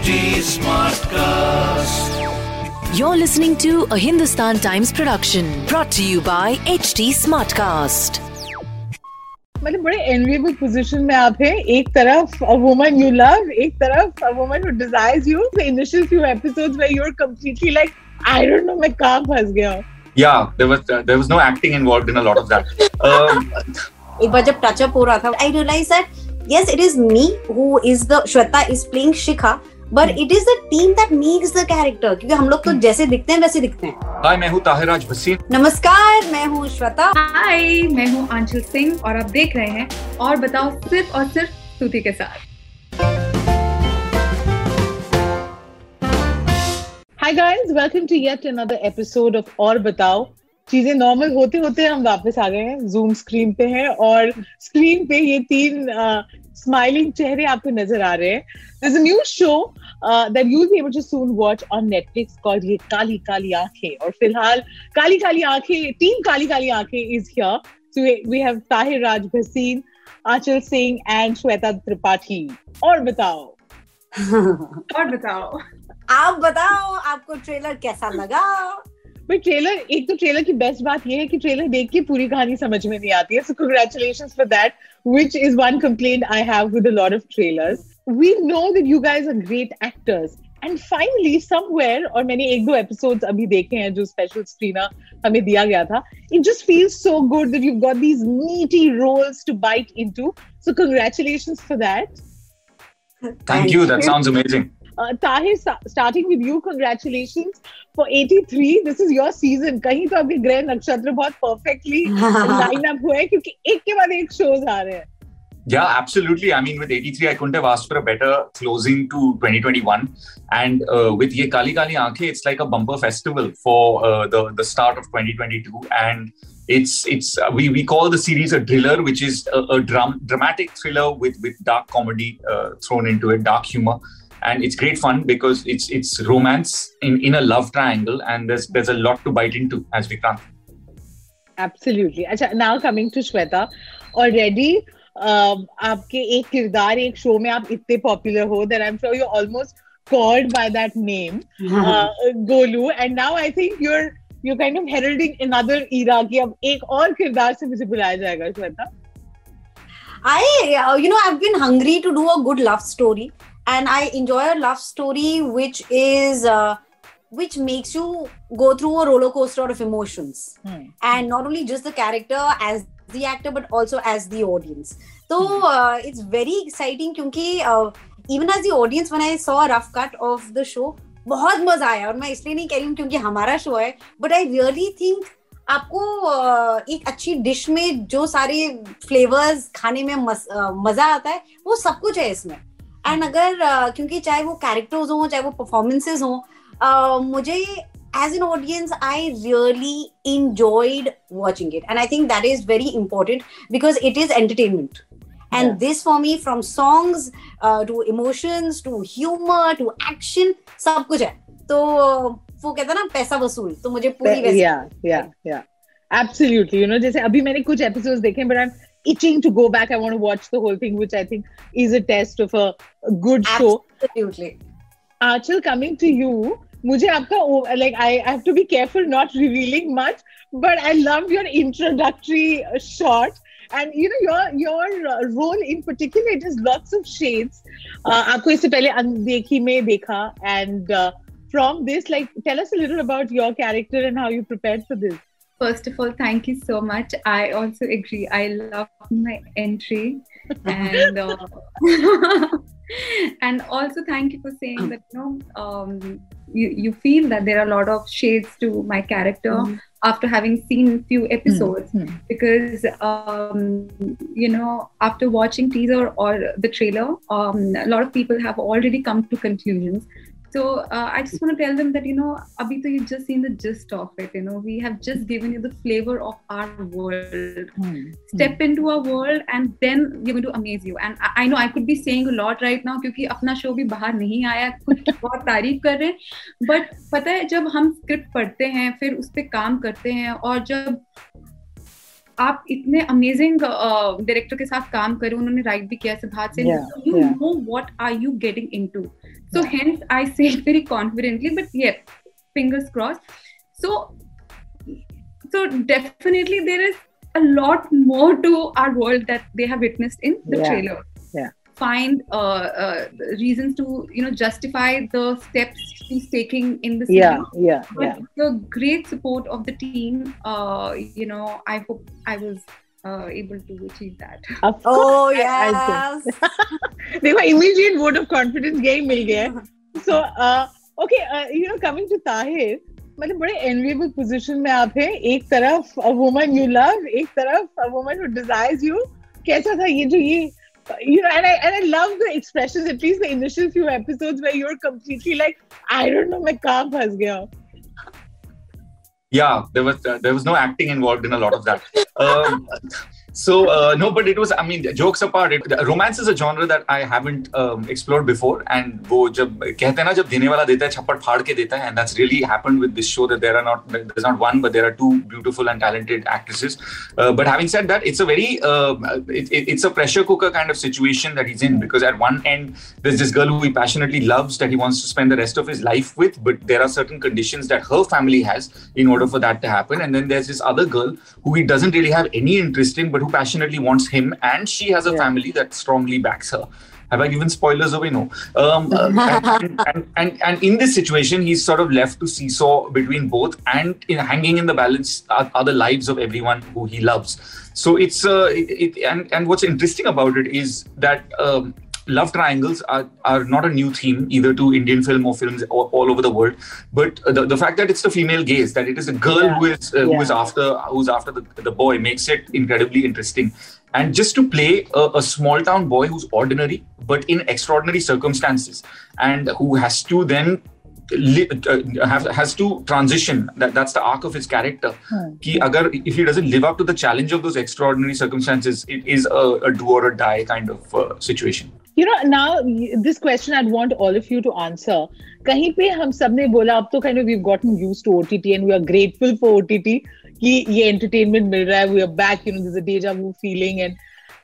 HT Smartcast. You're listening to a Hindustan Times production brought to you by HT Smartcast. मतलब बड़े enviable position में आप हैं एक तरफ अ वुमन यू लव एक तरफ a woman who desires you the initial few episodes where you are completely like I don't know मैं कहां फंस गया या there was there was no acting involved in a lot of that एक बार जब टच अप हो रहा था I realise that yes, it is me who is the Shweta is playing Shikha, but it is the team that makes the character क्योंकि हम लोग तो जैसे दिखते हैं वैसे दिखते हैं। Hi मैं हूँ ताहिराज भसीन। नमस्कार मैं हूँ श्वेता। हाय मैं हूँ आंचल सिंह और आप देख रहे हैं और बताओ सिर्फ़ और सिर्फ़ स्तुति के साथ। Hi guys welcome to yet another episode of Aur Batao. चीज़ें नॉर्मल होते होते हम वापस आ गए हैं जूम स्क्रीन पे हैं और स्क्रीन पे ये तीन स्माइलिंग चेहरे आपको नज़र आ रहे हैं। New show that able to soon watch on Netflix called Yeh Kaali Kaali आँखें और फ़िलहाल काली काली आँखें team Kaali Kaali Ankhein is here we have Tahir Raj Bhasin Aanchal Singh and Shweta Tripathi Aur Batao. और बताओ। आप बताओ आपको trailer कैसा लगा? भाई ट्रेलर एक तो ट्रेलर की बेस्ट बात ये है कि ट्रेलर देख के पूरी कहानी समझ में नहीं आती है। So congratulations for that which is one complaint I have with a lot of trailers we know that you guys are great actors and finally somewhere और मैंने एक दो एपिसोड्स अभी देखे हैं जो स्पेशल स्क्रीनर हमें दिया गया था it just feels so good that you got these meaty roles to bite into so congratulations for that thank you. That sounds amazing. uh, Tahir, sta- starting with you, congratulations for 83. This is your season. कहीं तो आपके ग्रह नक्षत्र बहुत perfectly line up हुए हैं क्योंकि एक के बाद एक shows आ रहे हैं. yeah absolutely i mean with 83 i couldn't have asked for a better closing to 2021 and uh, with ye kali kali aankhe it's like a bumper festival for uh, the the start of 2022 and it's it's uh, we we call the series a thriller which is a, a dram- dramatic thriller with with dark comedy uh, thrown into it dark humor and it's great fun because it's it's romance in in a love triangle and there's there's a lot to bite into as Vikrant Absolutely. अच्छा, now coming to Shweta. Already uh, आपके एक किरदार एक show में आप इतने popular हो that I'm sure you're almost called by that name, uh, Golu. And now I think you're you're kind of heralding another era कि अब एक और किरदार से मुझे बुलाया जाएगा Shweta. I, uh, you know, I've been hungry to do a good love story, And I enjoy a love story which is, uh, which makes you go through a roller coaster of emotions, Hmm. and not only just the character as the actor, but also as the audience. So uh, it's very exciting because uh, even as the audience, when I saw a rough cut of the show, बहुत मज़ा आया और मैं इसलिए नहीं कह रही हूँ क्योंकि हमारा शो है बट आई रियली थिंक आपको एक अच्छी डिश में जो सारे फ्लेवर्स खाने में मस, मज़ा आता है वो सब कुछ है इसमें एंड अगर अ, क्योंकि चाहे वो कैरेक्टर्स हों चाहे वो परफॉर्मेंसेज हों अ, मुझे as an audience I really enjoyed watching it and i think that is very important because it is entertainment and Yeah. this for me from songs uh, to emotions to humor to action सब कुछ है तो वो कहता है ना पैसा वसूल तो मुझे पूरी वैसे yeah, yeah, yeah. Absolutely. You know, जैसे अभी मैंने कुछ episodes देखे हैं, but I'm itching to go back. I want to watch the whole thing, which I think is a test of a good Absolutely. show. Absolutely. Aanchal, coming to you, मुझे आपका like I, I have to be careful not revealing much, but I love your introductory uh, shot. And you know your your uh, role in particular it is lots of shades. Uh, आपको इससे पहले अनदेखी में देखा and uh, from this like tell us a little about your character and how you prepared for this. First of all, thank you so much. I also agree. I love my entry, and uh, and also thank you for saying that you know um, you you feel that there are a lot of shades to my character Mhm. after having seen few episodes Hmm. because um, you know after watching teaser or the trailer um, a lot of people have already come to conclusions so uh, i just want to tell them that you know abito you just seen the gist of it you know we have just given you the flavor of our world Mm. step into our world and then we're going to amaze you and I, I know I could be saying a lot right now क्योंकि अपना show भी बाहर नहीं आया कुछ बहुत तारीफ़ कर रहे हैं बट पता है जब हम स्क्रिप्ट पढ़ते हैं फिर उस पर काम करते हैं और जब आप इतने अमेजिंग डायरेक्टर के साथ काम करो उन्होंने राइट भी किया Siddharth Singh you know what are you getting into so hence I say very confidently but ये fingers cross so so definitely there is a lot more to our world that they have witnessed in the trailer find uh, uh, reasons to you know justify the steps he's taking in the Yeah, series yeah, but yeah. the great support of the team uh, you know i hope i was uh, able to achieve that Of course, Oh I- I think. yes. देखो immediate vote of confidence यही मिल गया है so uh, okay uh, you know coming to Tahir मतलब बड़े enviable position में आप हैं एक तरफ a woman you love एक तरफ a woman who desires you कैसा था ये जो ये you know, and I and I love the expressions, at least the initial few episodes where you're completely like, I don't know, my car has gaya. Yeah, there was uh, there was no acting involved in a lot of that. Um, so uh, no but it was i mean jokes apart it, romance is a genre that i haven't um, explored before and वो जब कहते हैं ना जब देने वाला देता है छप्पड़ फाड़ के देता है and that's really happened with this show that there are not there's not one but there are two beautiful and talented actresses uh, but having said that it's a very uh, it, it, it's a pressure cooker kind of situation that he's in because at one end there's this girl who he passionately loves that he wants to spend the rest of his life with but there are certain conditions that her family has in order for that to happen and then there's this other girl who he doesn't really have any interest in but who passionately wants him and she has a Yeah. family that strongly backs her have I given spoilers away? No. Um, uh, and, and, and, and in this situation, he's sort of left to seesaw between both, and in hanging in the balance are, are the lives of everyone who he loves. So it's uh, it, it and and what's interesting about it is that. Um, Love triangles are, are not a new theme either to Indian film or films all, all over the world, but the, the fact that it's the female gaze, that it is a girl Yeah. who is uh, Yeah. is after who's after the, the boy, makes it incredibly interesting. And just to play a, a small town boy who's ordinary but in extraordinary circumstances, and who has to then uh, have, has to transition. That that's the arc of his character. Hmm. Ki agar if he doesn't live up to the challenge of those extraordinary circumstances, it is a, a do or a die kind of uh, situation. You know now this question I want all of you to answer कहीं पे हम सबने बोला, अब तो kind we have gotten used to OTT and we are grateful for OTT कि ये entertainment मिल रहा है we are back you know this a deja vu feeling and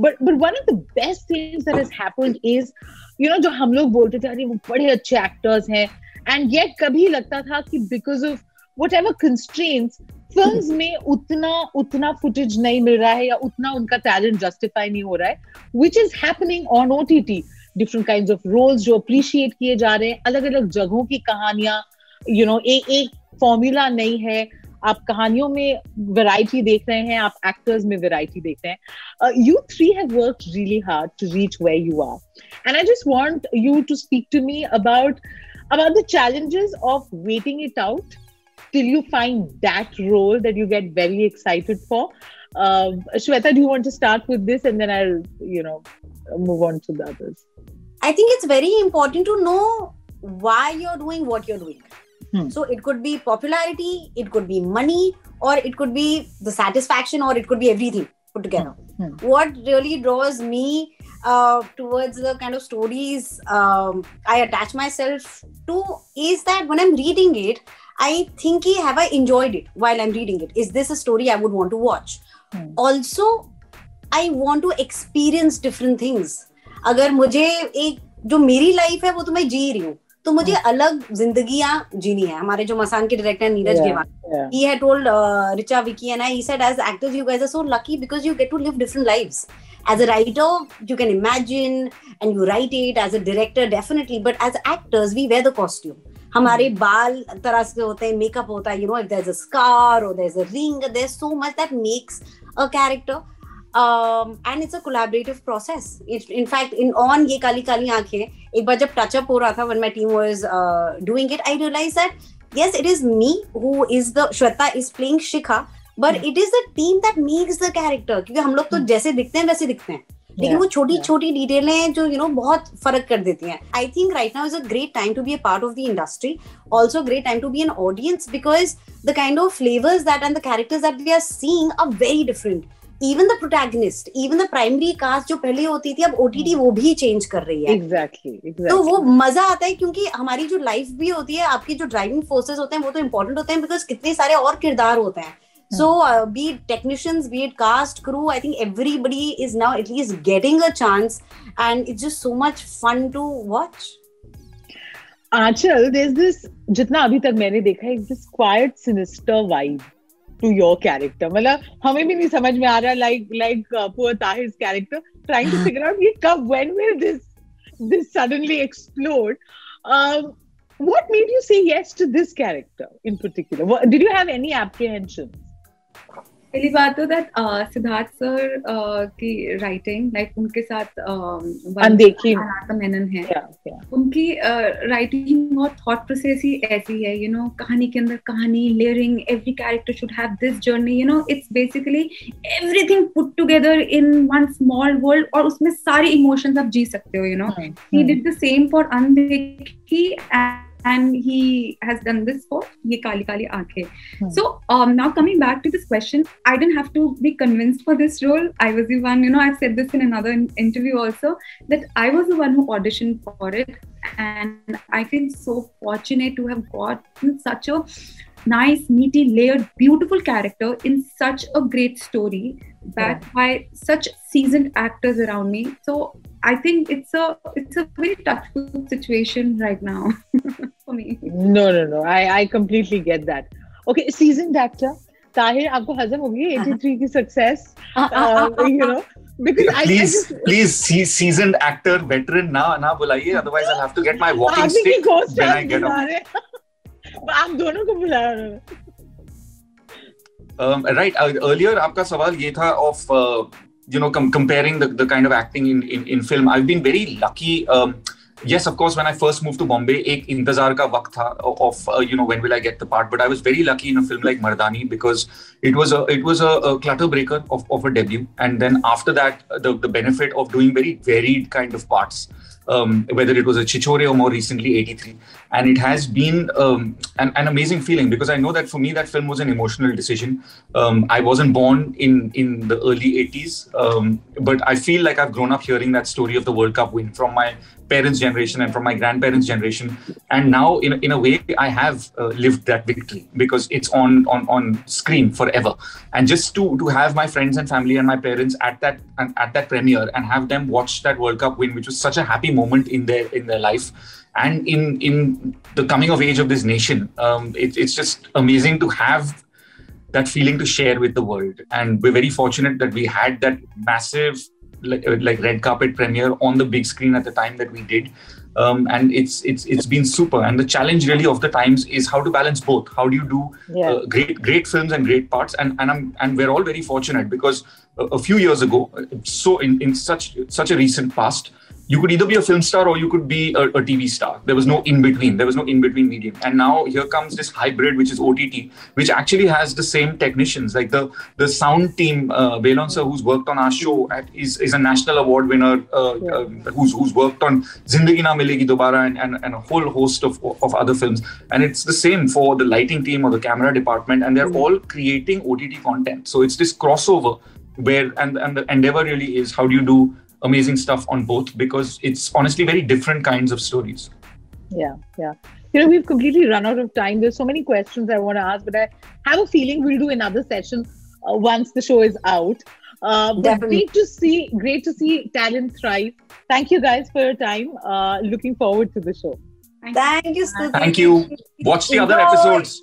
but but one of the best things that has happened is you know जो हम लोग बोलते थे, अरे, वो बड़े अच्छे एक्टर्स हैं. एंड येट कभी लगता था कि because of whatever constraints films में उतना उतना फुटेज नहीं मिल रहा है या उतना उनका टैलेंट जस्टिफाई नहीं हो रहा है which is happening on O T T different kind of roles जो अप्रिशिएट किए जा रहे हैं अलग अलग जगहों की कहानियाँ यू नो एक एक फॉर्मूला नहीं है। आप कहानियों में वैरायटी देख रहे हैं, आप एक्टर्स में वैरायटी देख रहे हैं। You three have work really hard to reach where you are and I just want you to speak to me about about the challenges of waiting it out till you find that role that you get very excited for. Um, Shweta, do you want to start with this and then I'll, you know, move on to the others? I think it's very important to know why you're doing what you're doing. Hmm. So it could be popularity, it could be money, or it could be the satisfaction, or it could be everything put together. Hmm. What really draws me uh, towards the kind of stories um, I attach myself to is that when I'm reading it, I think, "Ki, have I enjoyed it while I'm reading it? Is this a story I would want to watch? Hmm. Also, I want to experience different things. अगर मुझे एक जो मेरी life है वो तो मैं जी रही हूँ तो मुझे hmm. अलग जिंदगियाँ जीनी है हमारे जो मसान के director Neeraj Yeah. Ghaywan he told uh, Richa, Vicky, and I, he said, as actors, you guys are so lucky because you get to live different lives. As a writer, you can imagine and you write it. As a director, definitely. But as actors, we wear the costume. हमारे बाल तरह से होते हैं makeup होता है you know if there is a scar or there is a ring there so much that makes a character um and it's a collaborative process it, in fact in on ye kali kali aankhein एक बार जब touch up हो रहा था when my team was uh, doing it i realized that yes it is me who is the shweta is playing shikha but Hmm. it is the team that makes the character क्योंकि हम लोग तो Hmm. जैसे दिखते हैं वैसे दिखते हैं लेकिन वो छोटी छोटी डिटेल है जो यू नो बहुत फ़र्क कर देती है। I think right now is a great time to be a part of the industry also great time to be an audience because the kind of flavours that and the characters that we are seeing a very different even the protagonist even the primary cast जो पहले होती थी अब OTT वो भी change कर रही है। Exactly, exactly. तो वो मज़ा आता है क्योंकि हमारी जो लाइफ भी होती है आपके जो ड्राइविंग फोर्सेज होते हैं वो तो इंपॉर्टेंट होते हैं बिकॉज़ कितने सारे और किरदार होते हैं। So, uh, be it technicians, be it cast, crew, I think everybody is now at least getting a chance, and it's just so much fun to watch. Achal, there's this जितना अभी तक मैंने देखा है this quiet sinister vibe to your character. मतलब हमें भी नहीं समझ में आ रहा like like uh, poor Tahir's character trying to figure out ये कब when will this this suddenly explode. Um, what made you say yes to this character in particular? What, did you have any apprehensions? पहली बात तो that Siddharth sir की writing like उनके साथ अनदेखी मेनन है. उनकी राइटिंग और थॉट प्रोसेस ही ऐसी है यू नो कहानी के अंदर कहानी layering every character should have this journey you know it's basically everything put together in one small world और उसमें सारे इमोशंस आप जी सकते हो you know he hmm. did the same for Andekhi and, he has done this for Ye Kali Kali Aankhein. Hmm. So um, now coming back to this question, I didn't have to be convinced for this role. I was the one, you know, I've said this in another in- interview also that I was the one who auditioned for it, and I feel so fortunate to have gotten such a nice, meaty, layered, beautiful character in such a great story, backed by such seasoned actors around me. So I think it's a it's a very touchful situation right now for me. No, no, no. I, I completely get that. Okay, seasoned actor. Tahir, आपको हजम होगी 83 की success, uh, you know, because I, I please, just please, see, seasoned actor, veteran, ना ना बुलाइए. Otherwise, I'll have to get my walking आप भी stick को when I get बुला off. रहे हैं। आप दोनों को बुला रहे हैं Um, right. Uh, earlier, आपका सवाल ये था of uh, you know com- comparing the, the kind of acting in, in in film. I've been very lucky. Um, yes, of course, when I first moved to Bombay, एक इंतजार का वक्त था of uh, you know when will I get the part. But I was very lucky in a film like Mardani because it was a it was a, a clutter breaker of, of a debut, and then after that, the the benefit of doing very varied kind of parts. Um, whether it was a Chhichhore or more recently 83. And it has been um, an, an amazing feeling because I know that for me, that film was an emotional decision. Um, I wasn't born in, in the early 80s, um, but I feel like I've grown up hearing that story of the World Cup win from my parents' generation and from my grandparents' generation. And now, in, in a way, I have uh, lived that victory because it's on, on, on screen forever. And just to, to have my friends and family and my parents at that at that premiere and have them watch that World Cup win, which was such a happy moment in their in their life and in in the coming of age of this nation. Um, it, it's just amazing to have that feeling to share with the world. And we're very fortunate that we had that massive like, uh, like red carpet premiere on the big screen at the time that we did. Um, and it's it's it's been super. And the challenge really of the times is how to balance both. How do you do Yeah. uh, great great films and great parts? And and I'm and we're all very fortunate because a, a few years ago so in, in such such a recent past you could either be a film star or you could be a, a TV star. There was no in between. There was no in between medium. And now here comes this hybrid, which is OTT, which actually has the same technicians. Like the the sound team, uh, Baylon sir, who's worked on our show, at, is is a national award winner. Uh, Yeah. um, who's who's worked on Zindagi Na Milegi Dobara and, and, and a whole host of of other films. And it's the same for the lighting team or the camera department, and they're all creating OTT content. So it's this crossover where and and the endeavor really is how do you do amazing stuff on both because it's honestly very different kinds of stories. Yeah, yeah. You know, we've completely run out of time. There's so many questions I want to ask, but I have a feeling we'll do another session uh, once the show is out. Uh, but Definitely. great to see, great to see talent thrive. Thank you guys for your time. Uh, looking forward to the show. Thank you, Stuti. Thank you. Watch the other episodes.